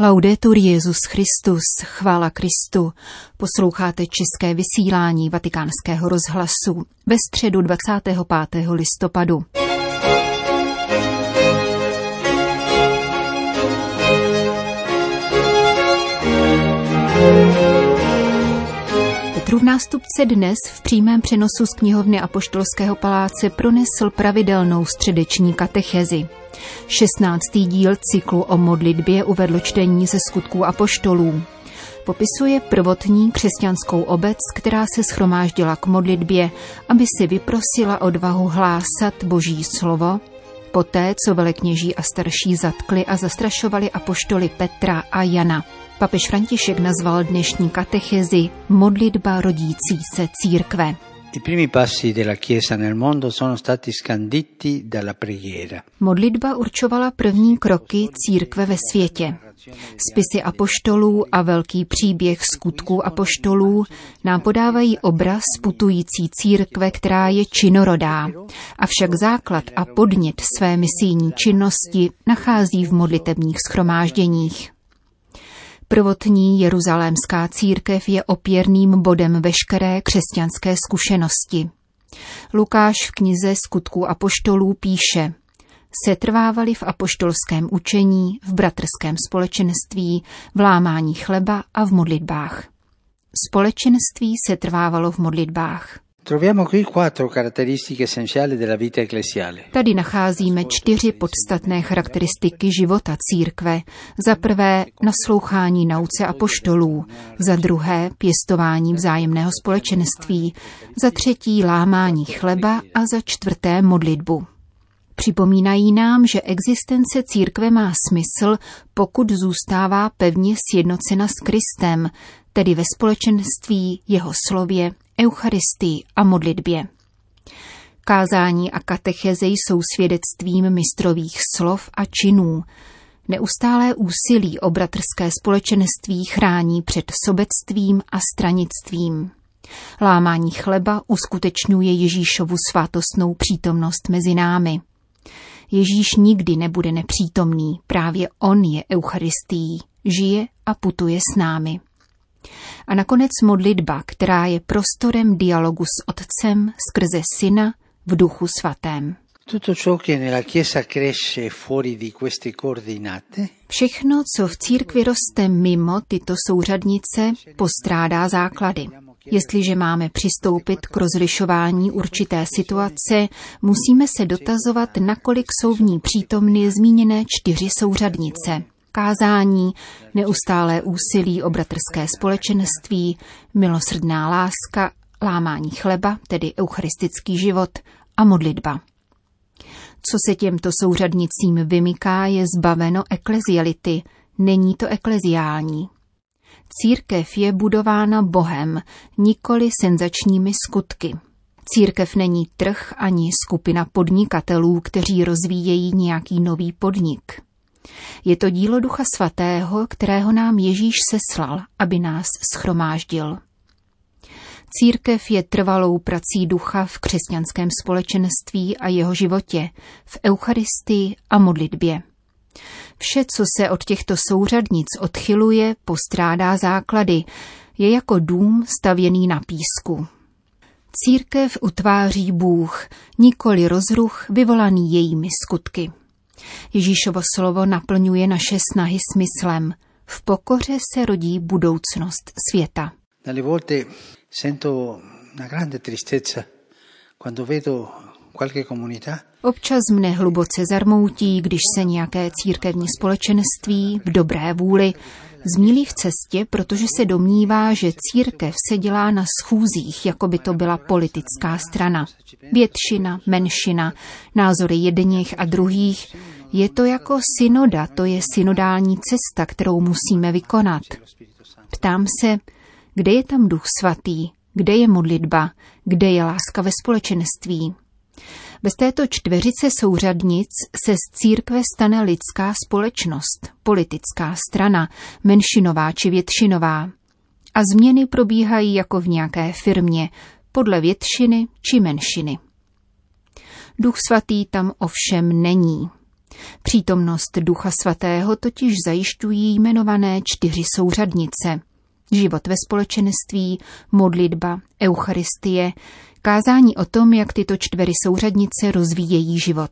Laudetur Jezus Christus, chvála Kristu. Posloucháte české vysílání Vatikánského rozhlasu ve středu 25. listopadu. Petrův nástupce dnes v přímém přenosu z knihovny Apoštolského paláce pronesl pravidelnou středeční katechezi. 16. díl cyklu o modlitbě uvedl čtení ze skutků apoštolů. Popisuje prvotní křesťanskou obec, která se schromáždila k modlitbě, aby si vyprosila odvahu hlásat boží slovo, poté co velekněží a starší zatkli a zastrašovali apoštoly Petra a Jana. Papež František nazval dnešní katechezi modlitba rodící se církve. I primi passi della Chiesa nel mondo sono stati scanditi dalla preghiera. Modlitba určovala první kroky církve ve světě. Spisy apoštolů a velký příběh skutků apoštolů nám podávají obraz putující církve, která je činorodá. Avšak základ a podnět své misijní činnosti nachází v modlitebních schromážděních. Prvotní jeruzalémská církev je opěrným bodem veškeré křesťanské zkušenosti. Lukáš v knize Skutků apoštolů píše, setrvávali v apoštolském učení, v bratrském společenství, v lámání chleba a v modlitbách. Společenství se trvávalo v modlitbách. Tady nacházíme čtyři podstatné charakteristiky života církve. Za prvé naslouchání nauce a poštolů, za druhé pěstování vzájemného společenství, za třetí lámání chleba a za čtvrté modlitbu. Připomínají nám, že existence církve má smysl, pokud zůstává pevně sjednocena s Kristem, tedy ve společenství, jeho slově, eucharistii a modlitbě. Kázání a katecheze jsou svědectvím mistrových slov a činů. Neustálé úsilí o bratrské společenství chrání před sobectvím a stranictvím. Lámání chleba uskutečňuje Ježíšovu svátostnou přítomnost mezi námi. Ježíš nikdy nebude nepřítomný, právě on je Eucharistií, žije a putuje s námi. A nakonec modlitba, která je prostorem dialogu s Otcem skrze Syna v Duchu Svatém. Všechno, co v církvi roste mimo tyto souřadnice, postrádá základy. Jestliže máme přistoupit k rozlišování určité situace, musíme se dotazovat, nakolik jsou v ní přítomny zmíněné čtyři souřadnice kázání, neustálé úsilí o bratrské společenství, milosrdná láska, lámání chleba, tedy eucharistický život a modlitba. Co se těmto souřadnicím vymyká, je zbaveno ekleziality, není to ekleziální. Církev je budována Bohem, nikoli senzačními skutky. Církev není trh ani skupina podnikatelů, kteří rozvíjejí nějaký nový podnik. Je to dílo Ducha Svatého, kterého nám Ježíš seslal, aby nás schromáždil. Církev je trvalou prací ducha v křesťanském společenství a jeho životě, v Eucharistii a modlitbě. Vše, co se od těchto souřadnic odchyluje, postrádá základy, je jako dům stavěný na písku. Církev utváří Bůh, nikoli rozruch vyvolaný jejími skutky. Ježíšovo slovo naplňuje naše snahy smyslem. V pokoře se rodí budoucnost světa. Občas mne hluboce zarmoutí, když se nějaké církevní společenství v dobré vůli zmílí v cestě, protože se domnívá, že církev se dělá na schůzích, jako by to byla politická strana. Většina, menšina, názory jedněch a druhých, je to jako synoda, to je synodální cesta, kterou musíme vykonat. Ptám se, kde je tam duch svatý, kde je modlitba, kde je láska ve společenství. Bez této čtveřice souřadnic se z církve stane lidská společnost, politická strana, menšinová či většinová. A změny probíhají jako v nějaké firmě, podle většiny či menšiny. Duch svatý tam ovšem není. Přítomnost Ducha Svatého totiž zajišťují jmenované čtyři souřadnice. Život ve společenství, modlitba, eucharistie, kázání o tom, jak tyto čtyři souřadnice rozvíjejí život.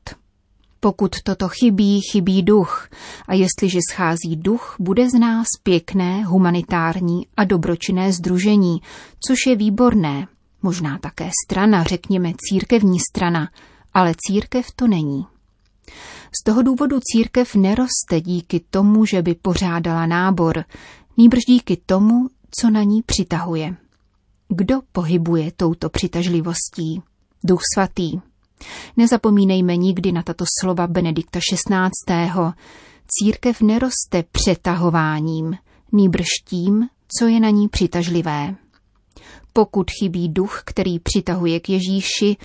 Pokud toto chybí, chybí duch. A jestliže schází duch, bude z nás pěkné, humanitární a dobročinné združení, což je výborné. Možná také strana, řekněme církevní strana, ale církev to není. Z toho důvodu církev neroste díky tomu, že by pořádala nábor, nýbrž díky tomu, co na ní přitahuje. Kdo pohybuje touto přitažlivostí? Duch svatý. Nezapomínejme nikdy na tato slova Benedikta XVI. Církev neroste přetahováním, nýbrž tím, co je na ní přitažlivé. Pokud chybí duch, který přitahuje k Ježíši,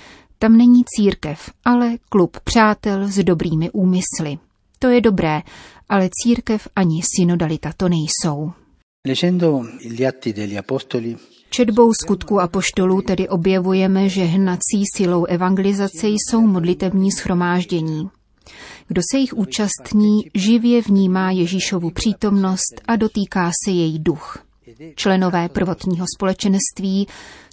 tam není církev, ale klub přátel s dobrými úmysly. To je dobré, ale církev ani synodalita to nejsou. Četbou skutku apoštolů tedy objevujeme, že hnací silou evangelizace jsou modlitební schromáždění. Kdo se jich účastní, živě vnímá Ježíšovu přítomnost a dotýká se její duch. Členové prvotního společenství,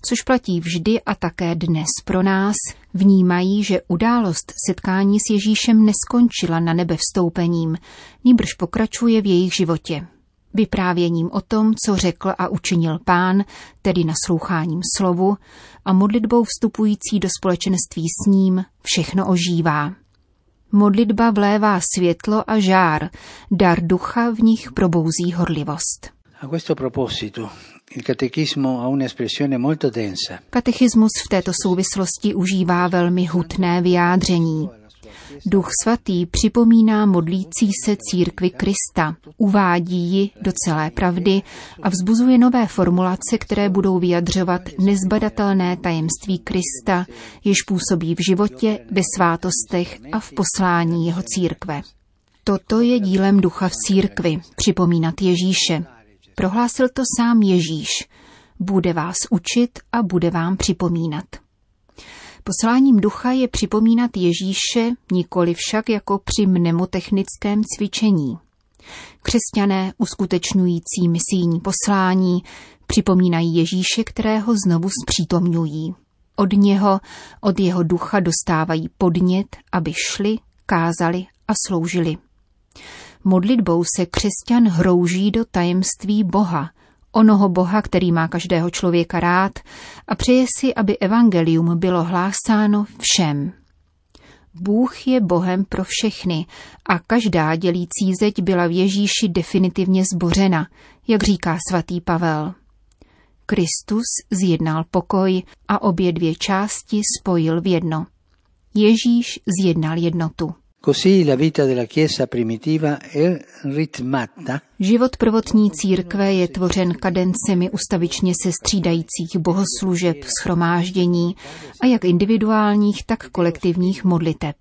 což platí vždy a také dnes pro nás, vnímají, že událost setkání s Ježíšem neskončila na nebe vstoupením, níbrž pokračuje v jejich životě vyprávěním o tom, co řekl a učinil pán, tedy nasloucháním slovu a modlitbou vstupující do společenství s ním, všechno ožívá. Modlitba vlévá světlo a žár, dar ducha v nich probouzí horlivost. Katechismus v této souvislosti užívá velmi hutné vyjádření. Duch svatý připomíná modlící se církvi Krista, uvádí ji do celé pravdy a vzbuzuje nové formulace, které budou vyjadřovat nezbadatelné tajemství Krista, jež působí v životě, ve svátostech a v poslání jeho církve. Toto je dílem ducha v církvi, připomínat Ježíše. Prohlásil to sám Ježíš. Bude vás učit a bude vám připomínat. Posláním ducha je připomínat Ježíše nikoli však jako při mnemotechnickém cvičení. Křesťané uskutečňující misijní poslání připomínají Ježíše, kterého znovu zpřítomňují. Od něho, od jeho ducha dostávají podnět, aby šli, kázali a sloužili. Modlitbou se křesťan hrouží do tajemství Boha, onoho Boha, který má každého člověka rád a přeje si, aby evangelium bylo hlásáno všem. Bůh je Bohem pro všechny a každá dělící zeď byla v Ježíši definitivně zbořena, jak říká svatý Pavel. Kristus zjednal pokoj a obě dvě části spojil v jedno. Ježíš zjednal jednotu. Život prvotní církve je tvořen kadencemi ustavičně se střídajících bohoslužeb, schromáždění a jak individuálních, tak kolektivních modliteb.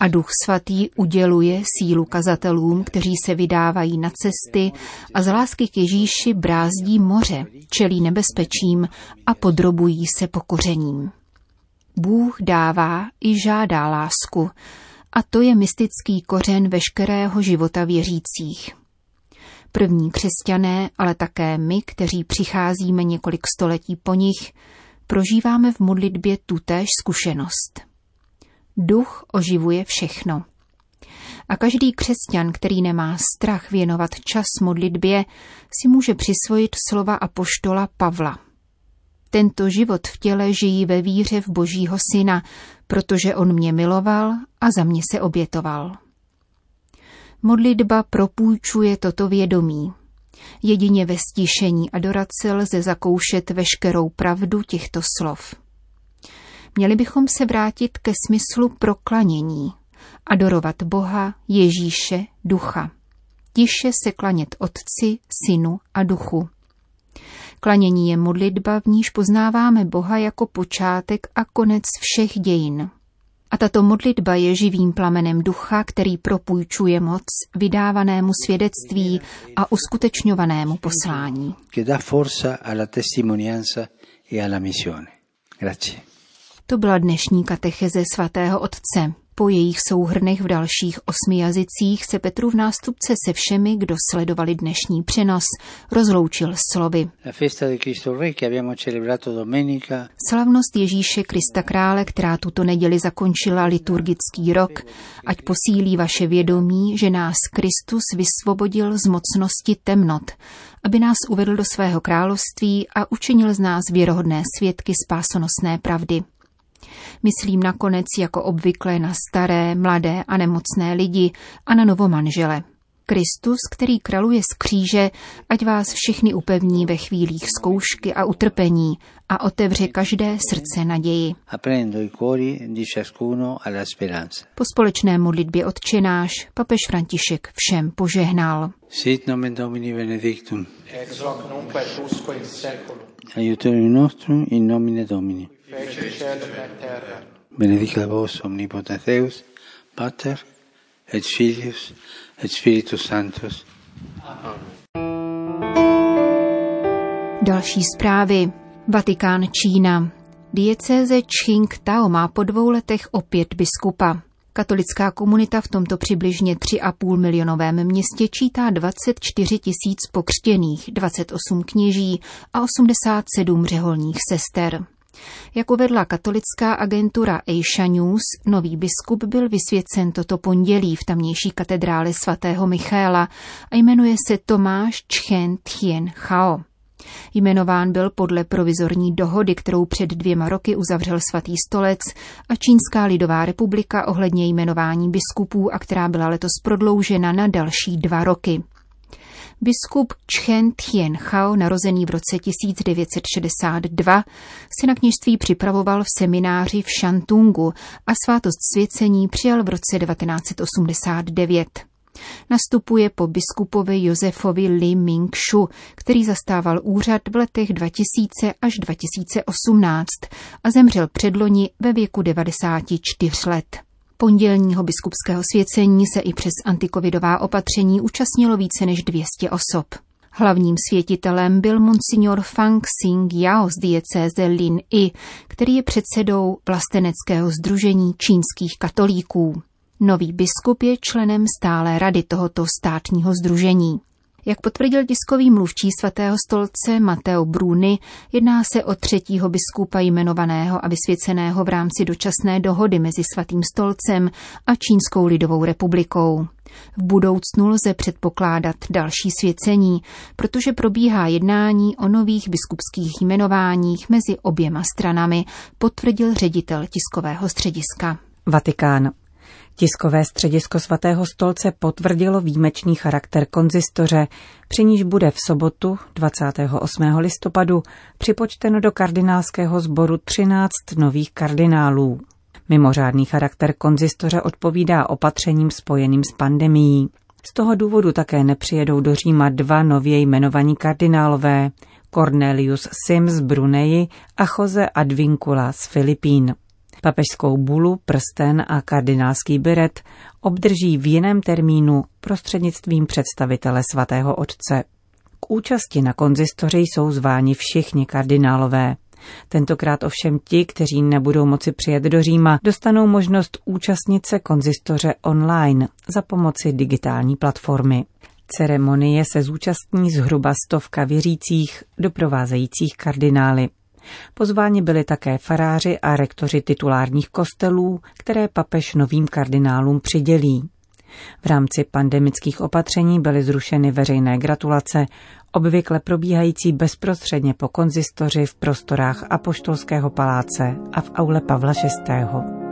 A Duch Svatý uděluje sílu kazatelům, kteří se vydávají na cesty a z lásky k Ježíši brázdí moře, čelí nebezpečím a podrobují se pokořením. Bůh dává i žádá lásku, a to je mystický kořen veškerého života věřících. První křesťané, ale také my, kteří přicházíme několik století po nich, prožíváme v modlitbě tutéž zkušenost. Duch oživuje všechno. A každý křesťan, který nemá strach věnovat čas modlitbě, si může přisvojit slova apoštola Pavla – tento život v těle žijí ve víře v Božího Syna, protože On mě miloval a za mě se obětoval. Modlitba propůjčuje toto vědomí. Jedině ve stišení adorace lze zakoušet veškerou pravdu těchto slov. Měli bychom se vrátit ke smyslu proklanění, adorovat Boha, Ježíše, Ducha. Tiše se klanět Otci, Synu a Duchu. Klanění je modlitba, v níž poznáváme Boha jako počátek a konec všech dějin. A tato modlitba je živým plamenem ducha, který propůjčuje moc vydávanému svědectví a uskutečňovanému poslání. To byla dnešní katecheze svatého otce. Po jejich souhrnech v dalších osmi jazycích se Petrův nástupce se všemi, kdo sledovali dnešní přenos, rozloučil slovy. Slavnost Ježíše Krista Krále, která tuto neděli zakončila liturgický rok, ať posílí vaše vědomí, že nás Kristus vysvobodil z mocnosti temnot, aby nás uvedl do svého království a učinil z nás věrohodné svědky spásonosné pravdy. Myslím nakonec jako obvykle na staré, mladé a nemocné lidi a na novomanžele. Kristus, který kraluje z kříže, ať vás všechny upevní ve chvílích zkoušky a utrpení a otevře každé srdce naději. Po společné modlitbě odčenáš papež František všem požehnal. Sit nomen Domini benedictum. Ex hoc nunc et usque in seculum. Aiutorium nostrum in nomine Domini. Benedica vos omnipotens Deus, Pater et Filius et Spiritus Sanctus. Další zprávy. Vatikán Čína. Diecéze Čching Tao má po dvou letech opět biskupa. Katolická komunita v tomto přibližně 3,5 milionovém městě čítá 24 tisíc pokřtěných, 28 kněží a 87 řeholních sester. Jak uvedla katolická agentura Asia News, nový biskup byl vysvěcen toto pondělí v tamnější katedrále svatého Michaela a jmenuje se Tomáš Chen Tien Chao. Jmenován byl podle provizorní dohody, kterou před dvěma roky uzavřel svatý stolec a Čínská lidová republika ohledně jmenování biskupů a která byla letos prodloužena na další dva roky. Biskup Chen Tien Chao, narozený v roce 1962, si na kněžství připravoval v semináři v Shantungu a svátost svěcení přijal v roce 1989. Nastupuje po biskupovi Josefovi Li Ming-shu, který zastával úřad v letech 2000 až 2018 a zemřel předloni ve věku 94 let. Pondělního biskupského svěcení se i přes antikovidová opatření účastnilo více než 200 osob. Hlavním světitelem byl monsignor Fang Xing Yao z diecéze Lin I, který je předsedou vlasteneckého združení čínských katolíků. Nový biskup je členem stále rady tohoto státního združení. Jak potvrdil tiskový mluvčí svatého stolce Mateo Bruni, jedná se o třetího biskupa jmenovaného a vysvěceného v rámci dočasné dohody mezi svatým stolcem a Čínskou lidovou republikou. V budoucnu lze předpokládat další svěcení, protože probíhá jednání o nových biskupských jmenováních mezi oběma stranami, potvrdil ředitel tiskového střediska. Vatikán. Tiskové středisko svatého stolce potvrdilo výjimečný charakter konzistoře, při níž bude v sobotu 28. listopadu připočteno do kardinálského sboru 13 nových kardinálů. Mimořádný charakter konzistoře odpovídá opatřením spojeným s pandemií. Z toho důvodu také nepřijedou do Říma dva nově jmenovaní kardinálové, Cornelius Sims z Bruneji a Jose Advincula z Filipín. Papežskou bulu, prsten a kardinálský beret obdrží v jiném termínu prostřednictvím představitele svatého otce. K účasti na konzistoři jsou zváni všichni kardinálové. Tentokrát ovšem ti, kteří nebudou moci přijet do Říma, dostanou možnost účastnit se konzistoře online za pomoci digitální platformy. Ceremonie se zúčastní zhruba stovka věřících, doprovázejících kardinály. Pozváni byli také faráři a rektoři titulárních kostelů, které papež novým kardinálům přidělí. V rámci pandemických opatření byly zrušeny veřejné gratulace, obvykle probíhající bezprostředně po konzistoři v prostorách Apoštolského paláce a v aule Pavla VI.